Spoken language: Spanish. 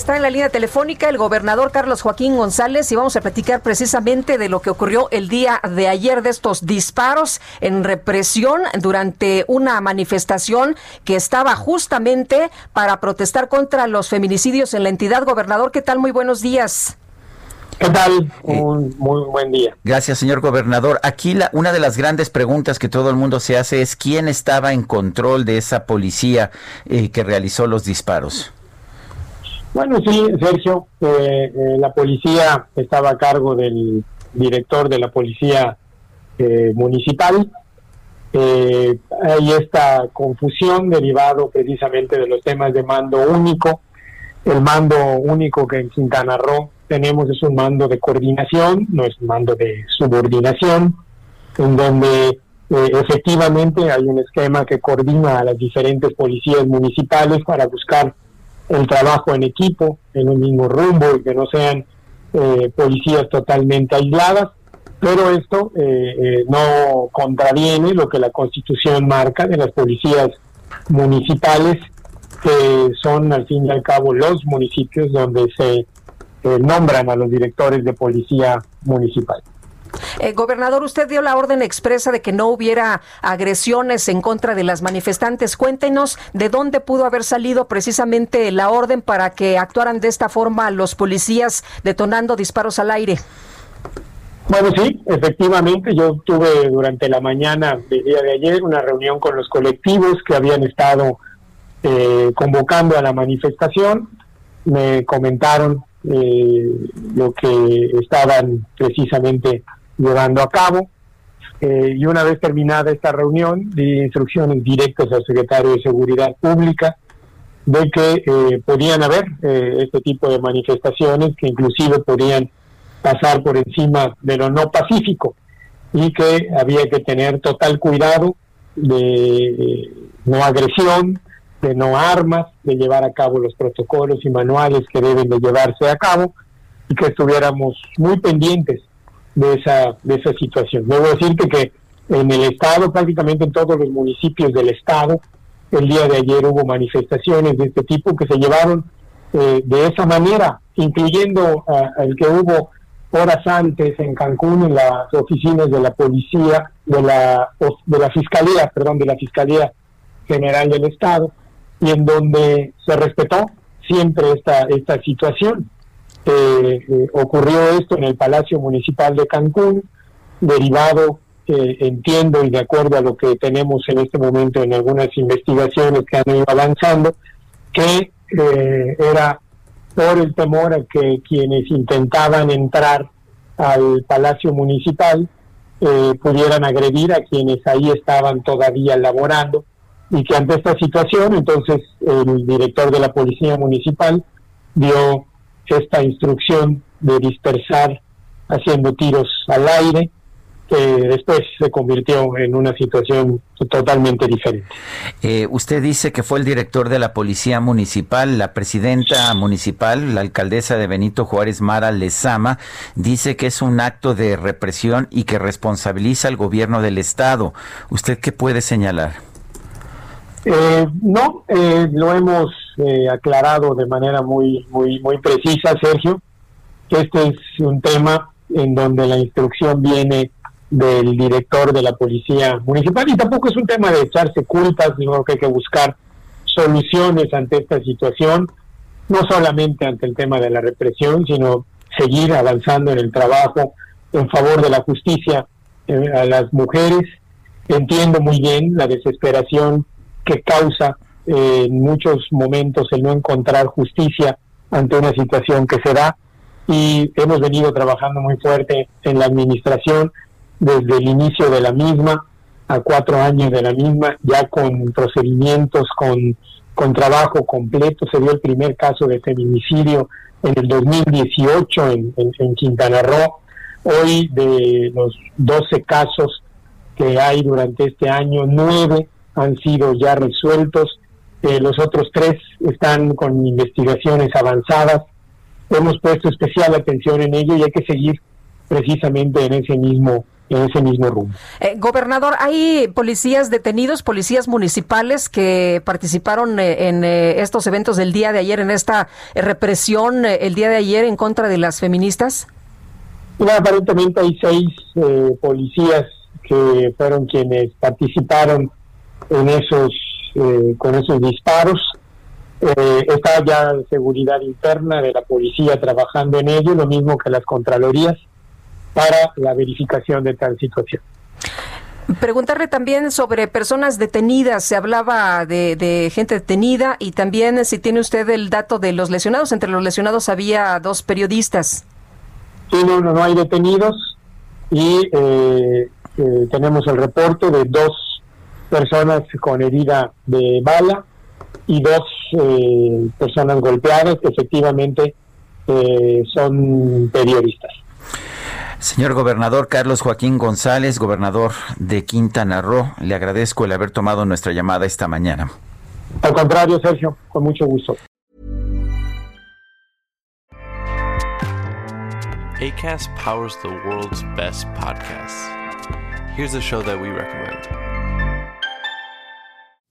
Está en la línea telefónica el gobernador Carlos Joaquín González y vamos a platicar precisamente de lo que ocurrió el día de ayer de estos disparos en represión durante una manifestación que estaba justamente para protestar contra los feminicidios en la entidad. Gobernador, ¿qué tal? Muy buenos días. ¿Qué tal? Un muy buen día. Gracias, señor gobernador. Aquí la, una de las grandes preguntas que todo el mundo se hace es quién estaba en control de esa policía eh, que realizó los disparos. Bueno, sí, Sergio, eh, eh, la policía estaba a cargo del director de la policía eh, municipal. hay esta confusión derivado precisamente de los temas de mando único. El mando único que en Quintana Roo tenemos es un mando de coordinación, no es un mando de subordinación, en donde efectivamente hay un esquema que coordina a las diferentes policías municipales para buscar el trabajo en equipo, en un mismo rumbo y que no sean eh, policías totalmente aisladas, pero esto eh, eh, no contraviene lo que la Constitución marca de las policías municipales, que son al fin y al cabo los municipios donde se nombran a los directores de policía municipal. Eh, gobernador, usted dio la orden expresa de que no hubiera agresiones en contra de las manifestantes. Cuéntenos de dónde pudo haber salido precisamente la orden para que actuaran de esta forma los policías detonando disparos al aire. Bueno, sí, efectivamente, yo tuve durante la mañana del día de ayer una reunión con los colectivos que habían estado eh, convocando a la manifestación. Me comentaron eh, lo que estaban precisamente llevando a cabo. Eh, y una vez terminada esta reunión, di instrucciones directas al secretario de Seguridad Pública de que eh, podían haber eh, este tipo de manifestaciones que inclusive podían pasar por encima de lo no pacífico y que había que tener total cuidado de no agresión, de no armas, de llevar a cabo los protocolos y manuales que deben de llevarse a cabo y que estuviéramos muy pendientes de esa, de esa situación. Debo decirte que en el Estado, prácticamente en todos los municipios del Estado, el día de ayer hubo manifestaciones de este tipo que se llevaron eh, de esa manera, incluyendo el que hubo horas antes en Cancún en las oficinas de la policía, de la, de la fiscalía, perdón, de la Fiscalía General del Estado, y en donde se respetó siempre esta, esta situación. Eh, eh, ocurrió esto en el Palacio Municipal de Cancún, derivado, eh, entiendo y de acuerdo a lo que tenemos en este momento en algunas investigaciones que han ido avanzando, que era por el temor a que quienes intentaban entrar al Palacio Municipal pudieran agredir a quienes ahí estaban todavía laborando y que ante esta situación entonces el director de la Policía Municipal dio esta instrucción de dispersar haciendo tiros al aire, que después se convirtió en una situación totalmente diferente. Eh, usted dice que fue el director de la Policía Municipal, la presidenta municipal, la alcaldesa de Benito Juárez, Mara Lezama, dice que es un acto de represión y que responsabiliza al gobierno del Estado. ¿Usted qué puede señalar? Eh, no, eh, lo hemos eh, aclarado de manera muy, muy, muy precisa, Sergio, que este es un tema en donde la instrucción viene del director de la policía municipal y tampoco es un tema de echarse culpas, sino que hay que buscar soluciones ante esta situación, no solamente ante el tema de la represión, sino seguir avanzando en el trabajo en favor de la justicia a las mujeres. Entiendo muy bien la desesperación que causa eh, en muchos momentos el no encontrar justicia ante una situación que se da y hemos venido trabajando muy fuerte en la administración desde el inicio de la misma a cuatro años de la misma, ya con procedimientos, con, con trabajo completo. Se dio el primer caso de feminicidio en el 2018 en, en, Quintana Roo. Hoy de los 12 casos que hay durante este año, nueve han sido ya resueltos. Eh, los otros tres están con investigaciones avanzadas. Hemos puesto especial atención en ello y hay que seguir precisamente en ese mismo en ese mismo rumbo. Eh, gobernador, hay policías detenidos, policías municipales que participaron eh, en eh, estos eventos del día de ayer, en esta represión el día de ayer en contra de las feministas. aparentemente hay seis policías que fueron quienes participaron en esos con esos disparos. está ya seguridad interna de la policía trabajando en ello, lo mismo que las contralorías para la verificación de tal situación. Preguntarle también sobre personas detenidas. Se hablaba de, gente detenida y también si tiene usted el dato de los lesionados. Entre los lesionados había dos periodistas. Sí, no, no, hay detenidos y eh, eh, tenemos el reporte de dos personas con herida de bala y dos eh, personas golpeadas que efectivamente son periodistas. Señor gobernador Carlos Joaquín González, gobernador de Quintana Roo, le agradezco el haber tomado nuestra llamada esta mañana. Al contrario, Sergio, con mucho gusto. ACAST powers the world's best podcasts. Here's a show that we recommend.